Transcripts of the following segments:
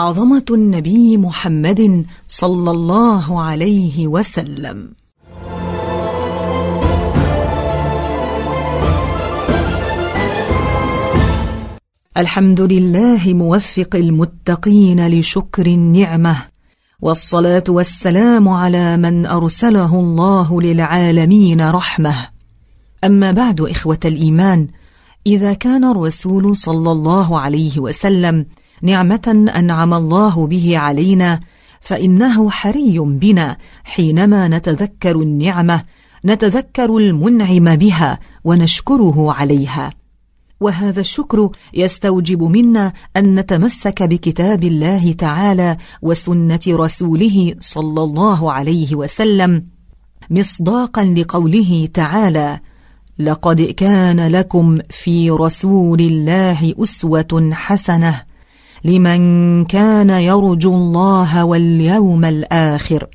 عظمة النبي محمد صلى الله عليه وسلم. الحمد لله موفق المتقين لشكر النعمة والصلاة والسلام على من أرسله الله للعالمين رحمة. أما بعد إخوة الإيمان إذا كان الرسول صلى الله عليه وسلم نعمة أنعم الله به علينا فإنه حري بنا حينما نتذكر النعمة نتذكر المنعم بها ونشكره عليها. وهذا الشكر يستوجب منا أن نتمسك بكتاب الله تعالى وسنة رسوله صلى الله عليه وسلم مصداقا لقوله تعالى لقد كان لكم في رسول الله أسوة حسنة لمن كان يرجو الله واليوم الآخر.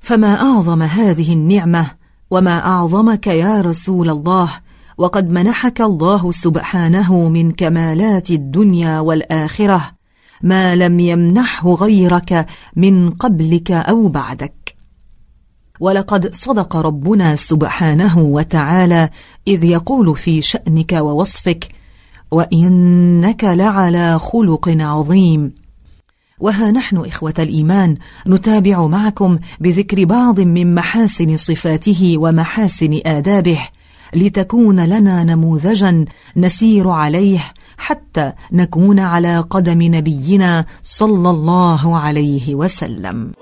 فما أعظم هذه النعمة وما أعظمك يا رسول الله؟ وقد منحك الله سبحانه من كمالات الدنيا والآخرة ما لم يمنحه غيرك من قبلك أو بعدك. ولقد صدق ربنا سبحانه وتعالى إذ يقول في شأنك ووصفك وإنك لعلى خلق عظيم. وها نحن إخوة الإيمان نتابع معكم بذكر بعض من محاسن صفاته ومحاسن آدابه لتكون لنا نموذجا نسير عليه حتى نكون على قدم نبينا صلى الله عليه وسلم.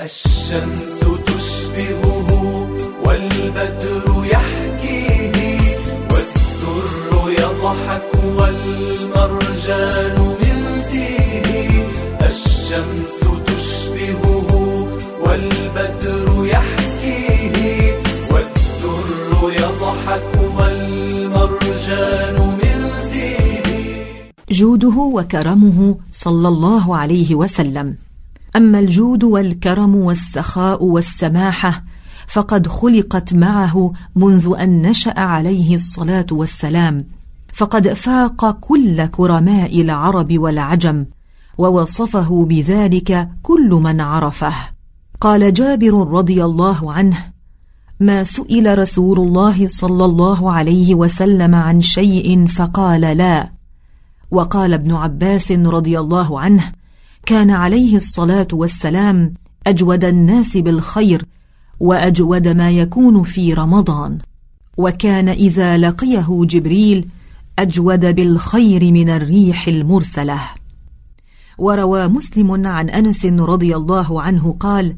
الشمس تشبهه والبدر يحكيه والدر يضحك والمرجان من فيه. الشمس تشبهه والبدر يحكيه والدر يضحك والمرجان من فيه. جوده وكرمه صلى الله عليه وسلم. أما الجود والكرم والسخاء والسماحة فقد خلقت معه منذ أن نشأ عليه الصلاة والسلام. فقد فاق كل كرماء العرب والعجم ووصفه بذلك كل من عرفه. قال جابر رضي الله عنه ما سئل رسول الله صلى الله عليه وسلم عن شيء فقال لا. وقال ابن عباس رضي الله عنه كان عليه الصلاة والسلام أجود الناس بالخير وأجود ما يكون في رمضان. وكان إذا لقيه جبريل أجود بالخير من الريح المرسلة. وروى مسلم عن أنس رضي الله عنه قال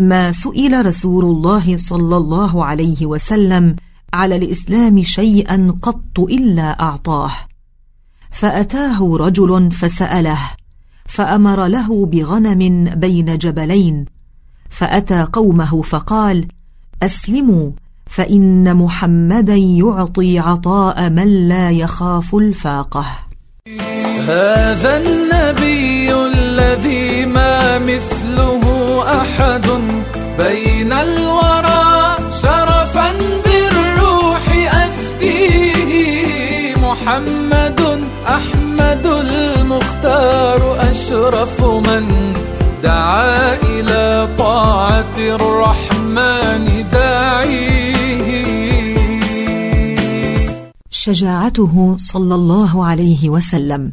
ما سئل رسول الله صلى الله عليه وسلم على الإسلام شيئا قط إلا أعطاه. فأتاه رجل فسأله فأمر له بغنم بين جبلين فأتى قومه فقال أسلموا فإن محمدا يعطي عطاء من لا يخاف الفاقة. هذا النبي الذي ما مثله أحد بين الورى شرفا بالروح أفديه محمد أحمد المختار أشرف من دعا إلى طاعة الرحمن داعيه. شجاعته صلى الله عليه وسلم.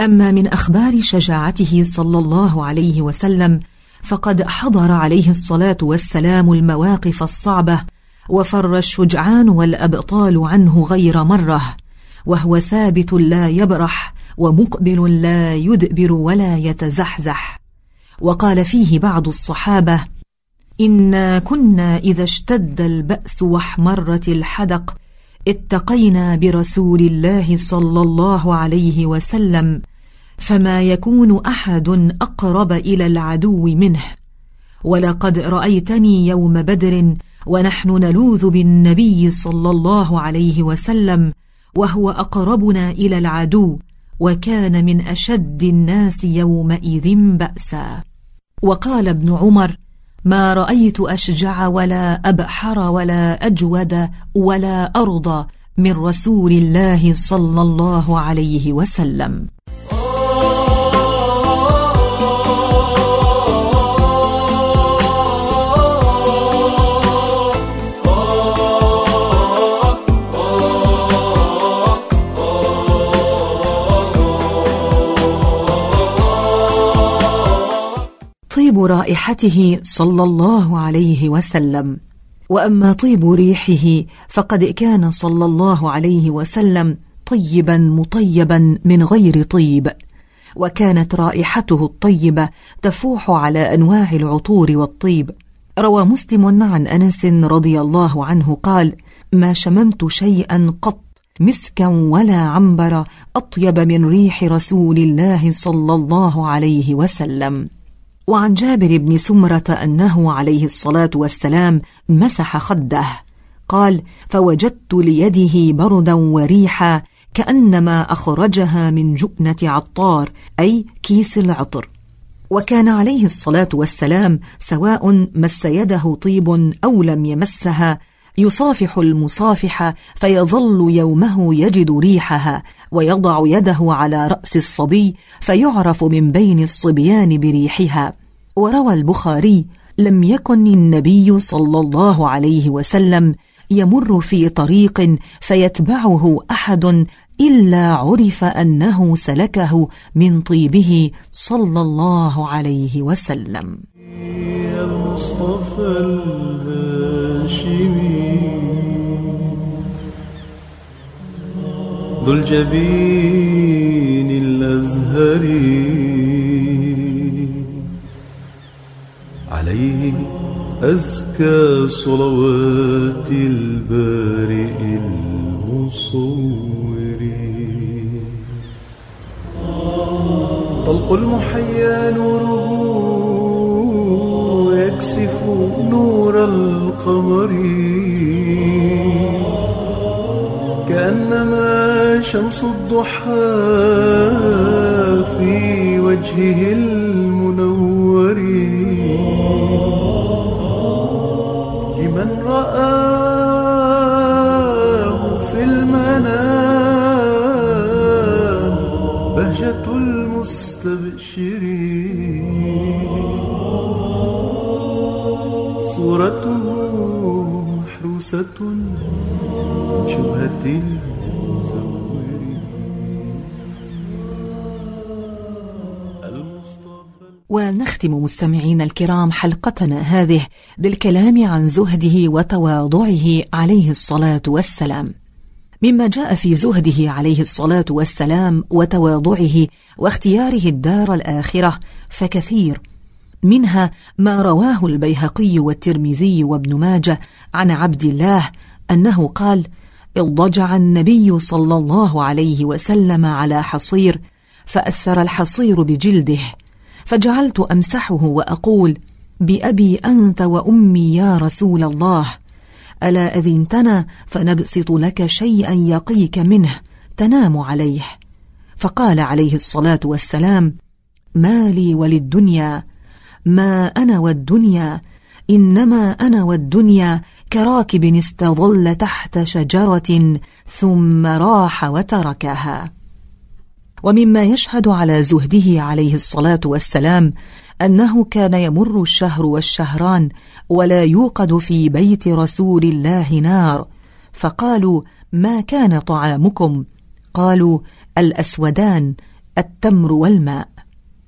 أما من أخبار شجاعته صلى الله عليه وسلم فقد حضر عليه الصلاة والسلام المواقف الصعبة وفر الشجعان والأبطال عنه غير مرة وهو ثابت لا يبرح ومقبل لا يدبر ولا يتزحزح. وقال فيه بعض الصحابة إنا كنا إذا اشتد البأس واحمرت الحدق اتقينا برسول الله صلى الله عليه وسلم فما يكون أحد أقرب إلى العدو منه. ولقد رأيتني يوم بدر ونحن نلوذ بالنبي صلى الله عليه وسلم وهو أقربنا إلى العدو وكان من أشد الناس يومئذ بأسا. وقال ابن عمر ما رأيت أشجع ولا أبحر ولا أجود ولا أرضى من رسول الله صلى الله عليه وسلم. رائحته صلى الله عليه وسلم. وأما طيب ريحه فقد كان صلى الله عليه وسلم طيبا مطيبا من غير طيب وكانت رائحته الطيبة تفوح على أنواع العطور والطيب. روى مسلم عن أنس رضي الله عنه قال ما شممت شيئا قط مسكا ولا عنبر أطيب من ريح رسول الله صلى الله عليه وسلم. وعن جابر بن سمرة أنه عليه الصلاة والسلام مسح خده. قال فوجدت ليده بردا وريحا كأنما أخرجها من جؤنة عطار أي كيس العطر. وكان عليه الصلاة والسلام سواء مس يده طيب أو لم يمسها يصافح المصافح فيظل يومه يجد ريحها ويضع يده على رأس الصبي فيعرف من بين الصبيان بريحها. وروى البخاري لم يكن النبي صلى الله عليه وسلم يمر في طريق فيتبعه أحد إلا عرف أنه سلكه من طيبه صلى الله عليه وسلم. يا المصطفى الهاشمي. ذو الجبين الأزهري عليه أزكى صلوات البارئ المصور. طلق المحيا نوره يكسف نور القمر. كأنما شمس الضحى في وجهه المنور. لمن رآه في المنام بهجة المستبشرين صورته محروسة شبهة ونختم مستمعينا الكرام حلقتنا هذه بالكلام عن زهده وتواضعه عليه الصلاة والسلام. مما جاء في زهده عليه الصلاة والسلام وتواضعه واختياره الدار الآخرة فكثير. منها ما رواه البيهقي والترمذي وابن ماجه عن عبد الله أنه قال اضطجع النبي صلى الله عليه وسلم على حصير فأثر الحصير بجلده فجعلت أمسحه وأقول بأبي أنت وأمي يا رسول الله. ألا أذنتنا فنبسط لك شيئا يقيك منه؟ تنام عليه. فقال عليه الصلاة والسلام ما لي وللدنيا. ما أنا والدنيا. إنما أنا والدنيا كراكب استظل تحت شجرة ثم راح وتركها. ومما يشهد على زهده عليه الصلاة والسلام أنه كان يمر الشهر والشهران ولا يوقد في بيت رسول الله نار. فقالوا ما كان طعامكم؟ قالوا الأسودان التمر والماء.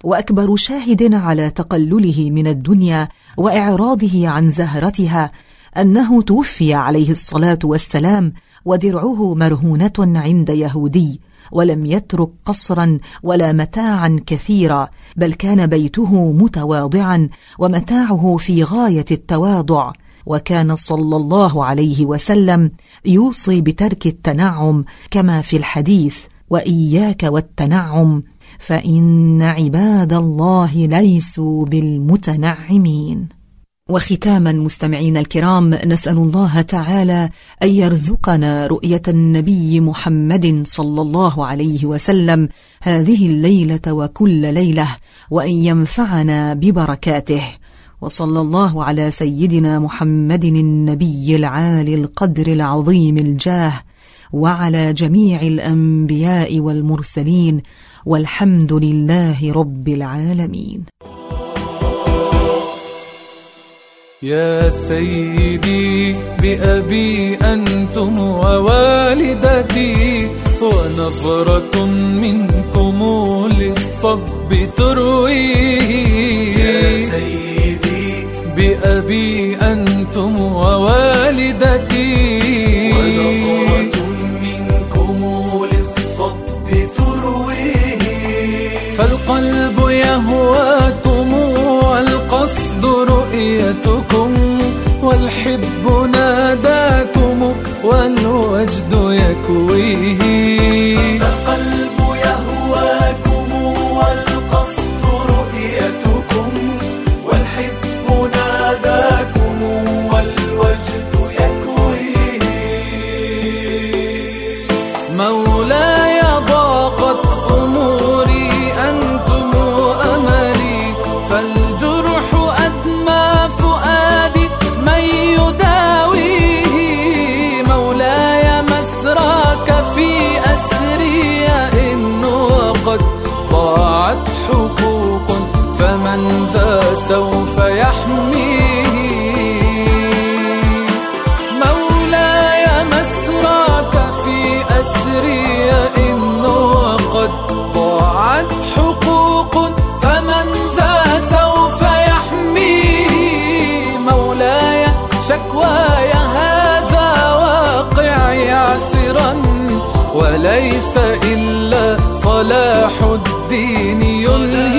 وأكبر شاهد على تقلله من الدنيا وإعراضه عن زهرتها أنه توفي عليه الصلاة والسلام ودرعه مرهونة عند يهودي ولم يترك قصرا ولا متاعا كثيرا بل كان بيته متواضعا ومتاعه في غاية التواضع. وكان صلى الله عليه وسلم يوصي بترك التنعم كما في الحديث وإياك والتنعم فإن عباد الله ليسوا بالمتنعمين. وختاما مستمعينا الكرام نسأل الله تعالى أن يرزقنا رؤية النبي محمد صلى الله عليه وسلم هذه الليلة وكل ليلة وأن ينفعنا ببركاته. وصلى الله على سيدنا محمد النبي العالي القدر العظيم الجاه وعلى جميع الأنبياء والمرسلين والحمد لله رب العالمين. يا سيدي بأبي أنتم ووالدتي ونظرة منكم للصب ترويه. يا سيدي بأبي أنتم ووالدتي حقوق فمن ذا سوف يحميه. مولاي مسراك في أسري إن وقد ضاعت حقوق فمن ذا سوف يحميه. مولاي شكواي هذا واقعي عسرا وليس إلا صلاح الدين ديني يلهي